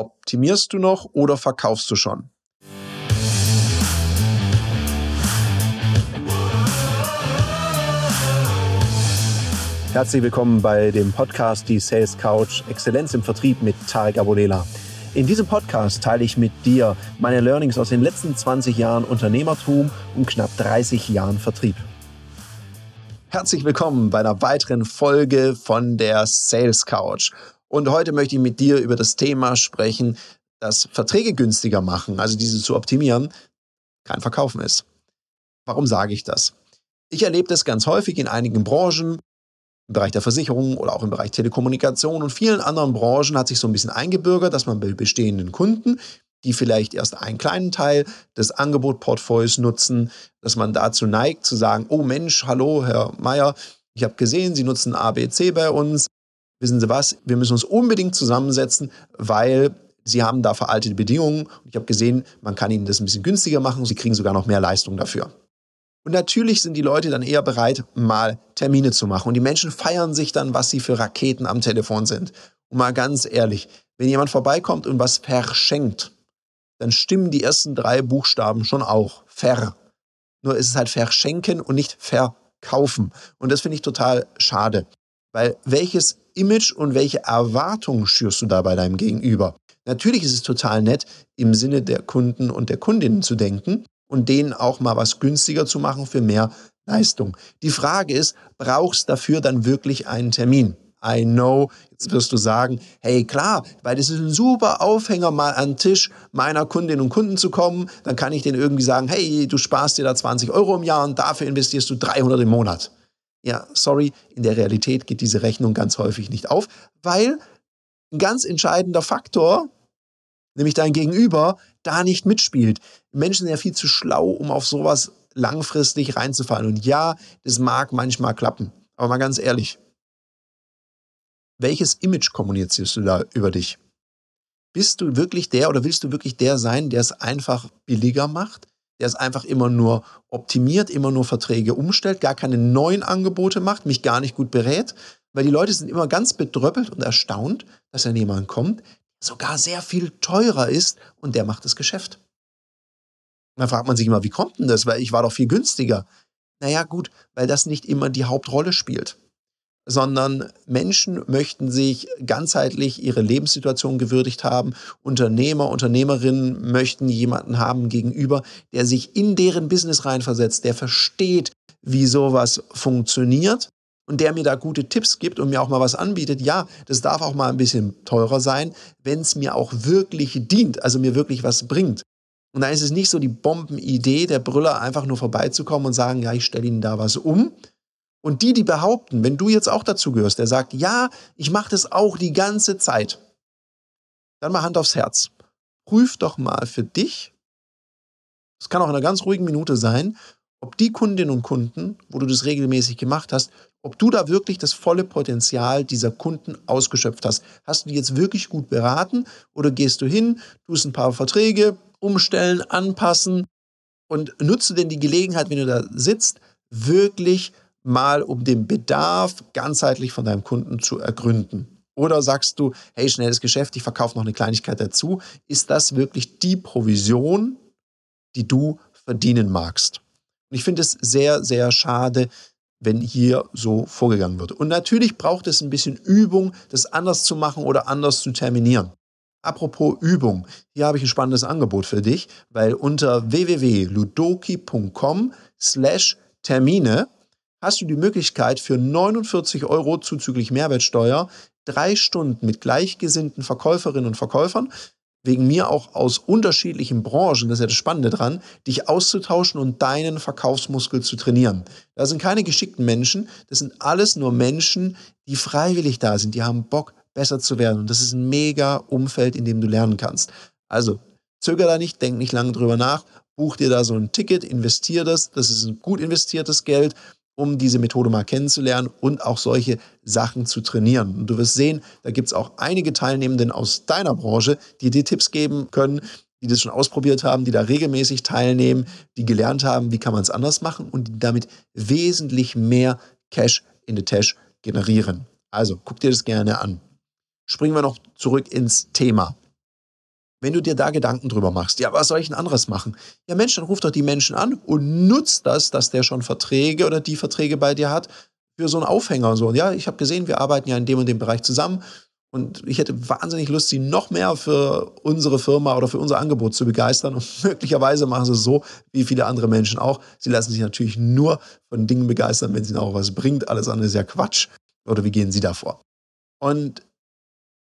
Optimierst du noch oder verkaufst du schon? Herzlich willkommen bei dem Podcast Die Sales Couch Exzellenz im Vertrieb mit Tarek Abodela. In diesem Podcast teile ich mit dir meine Learnings aus den letzten 20 Jahren Unternehmertum und knapp 30 Jahren Vertrieb. Herzlich willkommen bei einer weiteren Folge von der Sales Couch. Und heute möchte ich mit dir über das Thema sprechen, dass Verträge günstiger machen, also diese zu optimieren, kein Verkaufen ist. Warum sage ich das? Ich erlebe das ganz häufig in einigen Branchen, im Bereich der Versicherung oder auch im Bereich Telekommunikation und vielen anderen Branchen hat sich so ein bisschen eingebürgert, dass man bei bestehenden Kunden, die vielleicht erst einen kleinen Teil des Angebotportfolios nutzen, dass man dazu neigt zu sagen, oh Mensch, hallo Herr Meier, ich habe gesehen, Sie nutzen ABC bei uns. Wissen Sie was, wir müssen uns unbedingt zusammensetzen, weil Sie haben da veraltete Bedingungen. Ich habe gesehen, man kann Ihnen das ein bisschen günstiger machen. Sie kriegen sogar noch mehr Leistung dafür. Und natürlich sind die Leute dann eher bereit, mal Termine zu machen. Und die Menschen feiern sich dann, was sie für Raketen am Telefon sind. Und mal ganz ehrlich, wenn jemand vorbeikommt und was verschenkt, dann stimmen die ersten drei Buchstaben schon auch. Ver. Nur ist es halt verschenken und nicht verkaufen. Und das finde ich total schade. Weil welches Image und welche Erwartungen schürst du da bei deinem Gegenüber? Natürlich ist es total nett, im Sinne der Kunden und der Kundinnen zu denken und denen auch mal was günstiger zu machen für mehr Leistung. Die Frage ist, brauchst dafür dann wirklich einen Termin? I know, jetzt wirst du sagen, hey klar, weil das ist ein super Aufhänger, mal an den Tisch meiner Kundinnen und Kunden zu kommen. Dann kann ich denen irgendwie sagen, hey, du sparst dir da 20 Euro im Jahr und dafür investierst du 300 im Monat. Ja, sorry, in der Realität geht diese Rechnung ganz häufig nicht auf, weil ein ganz entscheidender Faktor, nämlich dein Gegenüber, da nicht mitspielt. Menschen sind ja viel zu schlau, um auf sowas langfristig reinzufallen. Und ja, das mag manchmal klappen. Aber mal ganz ehrlich, welches Image kommunizierst du da über dich? Bist du wirklich der oder willst du wirklich der sein, der es einfach billiger macht? Der es einfach immer nur optimiert, immer nur Verträge umstellt, gar keine neuen Angebote macht, mich gar nicht gut berät? Weil die Leute sind immer ganz bedröppelt und erstaunt, dass dann jemand kommt, sogar sehr viel teurer ist und der macht das Geschäft. Und dann fragt man sich immer, wie kommt denn das? Weil ich war doch viel günstiger. Naja, gut, weil das nicht immer die Hauptrolle spielt. Sondern Menschen möchten sich ganzheitlich ihre Lebenssituation gewürdigt haben. Unternehmer, Unternehmerinnen möchten jemanden haben gegenüber, der sich in deren Business reinversetzt, der versteht, wie sowas funktioniert und der mir da gute Tipps gibt und mir auch mal was anbietet, ja, das darf auch mal ein bisschen teurer sein, wenn es mir auch wirklich dient, also mir wirklich was bringt. Und dann ist es nicht so die Bombenidee der Brüller, einfach nur vorbeizukommen und sagen, ja, ich stelle Ihnen da was um. Und die, die behaupten, wenn du jetzt auch dazu gehörst, der sagt, ja, ich mache das auch die ganze Zeit, dann mal Hand aufs Herz. Prüf doch mal für dich, das kann auch in einer ganz ruhigen Minute sein, ob die Kundinnen und Kunden, wo du das regelmäßig gemacht hast, ob du da wirklich das volle Potenzial dieser Kunden ausgeschöpft hast. Hast du die jetzt wirklich gut beraten oder gehst du hin, tust ein paar Verträge umstellen, anpassen und nutze denn die Gelegenheit, wenn du da sitzt, wirklich mal um den Bedarf ganzheitlich von deinem Kunden zu ergründen. Oder sagst du, hey, schnelles Geschäft, ich verkaufe noch eine Kleinigkeit dazu. Ist das wirklich die Provision, die du verdienen magst? Und ich finde es sehr, sehr schade, wenn hier so vorgegangen wird. Und natürlich braucht es ein bisschen Übung, das anders zu machen oder anders zu terminieren. Apropos Übung, hier habe ich ein spannendes Angebot für dich, weil unter www.ludoki.com slash Termine hast du die Möglichkeit für 49 Euro zuzüglich Mehrwertsteuer drei Stunden mit gleichgesinnten Verkäuferinnen und Verkäufern wegen mir auch aus unterschiedlichen Branchen, das ist ja das Spannende dran, dich auszutauschen und deinen Verkaufsmuskel zu trainieren. Das sind keine geschickten Menschen, das sind alles nur Menschen, die freiwillig da sind, die haben Bock, besser zu werden. Und das ist ein mega Umfeld, in dem du lernen kannst. Also, zöger da nicht, denk nicht lange drüber nach, buch dir da so ein Ticket, investier das, das ist ein gut investiertes Geld um diese Methode mal kennenzulernen und auch solche Sachen zu trainieren. Und du wirst sehen, da gibt es auch einige Teilnehmenden aus deiner Branche, die dir Tipps geben können, die das schon ausprobiert haben, die da regelmäßig teilnehmen, die gelernt haben, wie kann man es anders machen und die damit wesentlich mehr Cash in the Tash generieren. Also guck dir das gerne an. Springen wir noch zurück ins Thema. Wenn du dir da Gedanken drüber machst, ja, was soll ich denn anderes machen? Ja, Mensch, dann ruf doch die Menschen an und nutzt das, dass der schon Verträge oder die Verträge bei dir hat, für so einen Aufhänger. So, ja, ich habe gesehen, wir arbeiten ja in dem und dem Bereich zusammen und ich hätte wahnsinnig Lust, sie noch mehr für unsere Firma oder für unser Angebot zu begeistern. Und möglicherweise machen sie es so, wie viele andere Menschen auch. Sie lassen sich natürlich nur von Dingen begeistern, wenn es ihnen auch was bringt. Alles andere ist ja Quatsch. Oder wie gehen sie davor? Und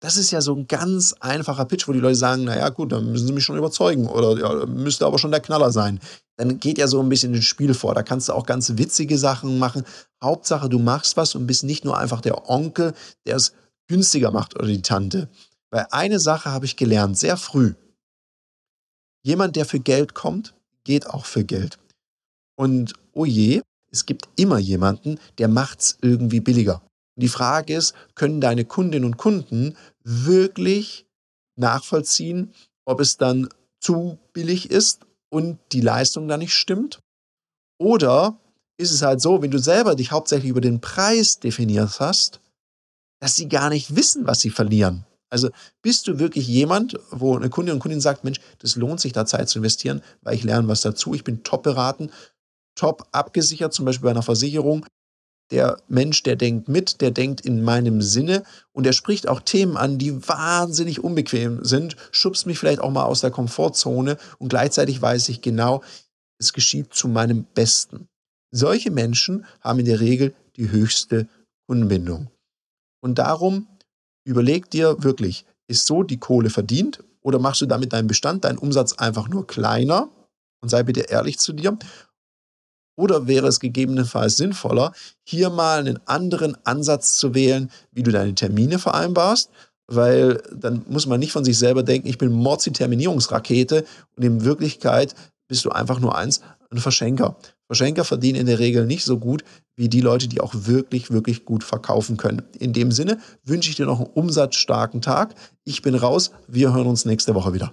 das ist ja so ein ganz einfacher Pitch, wo die Leute sagen, naja gut, dann müssen sie mich schon überzeugen oder ja, müsste aber schon der Knaller sein. Dann geht ja so ein bisschen ins Spiel vor. Da kannst du auch ganz witzige Sachen machen. Hauptsache, du machst was und bist nicht nur einfach der Onkel, der es günstiger macht oder die Tante. Weil eine Sache habe ich gelernt, sehr früh. Jemand, der für Geld kommt, geht auch für Geld. Und oh je, es gibt immer jemanden, der es irgendwie billiger. Die Frage ist, können deine Kundinnen und Kunden wirklich nachvollziehen, ob es dann zu billig ist und die Leistung dann nicht stimmt? Oder ist es halt so, wenn du selber dich hauptsächlich über den Preis definiert hast, dass sie gar nicht wissen, was sie verlieren. Also bist du wirklich jemand, wo eine Kundin und Kundin sagt, Mensch, das lohnt sich da Zeit zu investieren, weil ich lerne was dazu, ich bin top beraten, top abgesichert, zum Beispiel bei einer Versicherung der Mensch, der denkt mit, der denkt in meinem Sinne und der spricht auch Themen an, die wahnsinnig unbequem sind, schubst mich vielleicht auch mal aus der Komfortzone und gleichzeitig weiß ich genau, es geschieht zu meinem Besten. Solche Menschen haben in der Regel die höchste Unbindung. Und darum überleg dir wirklich, ist so die Kohle verdient oder machst du damit deinen Bestand, deinen Umsatz einfach nur kleiner? Und sei bitte ehrlich zu dir. Oder wäre es gegebenenfalls sinnvoller, hier mal einen anderen Ansatz zu wählen, wie du deine Termine vereinbarst? Weil dann muss man nicht von sich selber denken, ich bin Mords Terminierungsrakete und in Wirklichkeit bist du einfach nur eins, ein Verschenker. Verschenker verdienen in der Regel nicht so gut wie die Leute, die auch wirklich, wirklich gut verkaufen können. In dem Sinne wünsche ich dir noch einen umsatzstarken Tag. Ich bin raus. Wir hören uns nächste Woche wieder.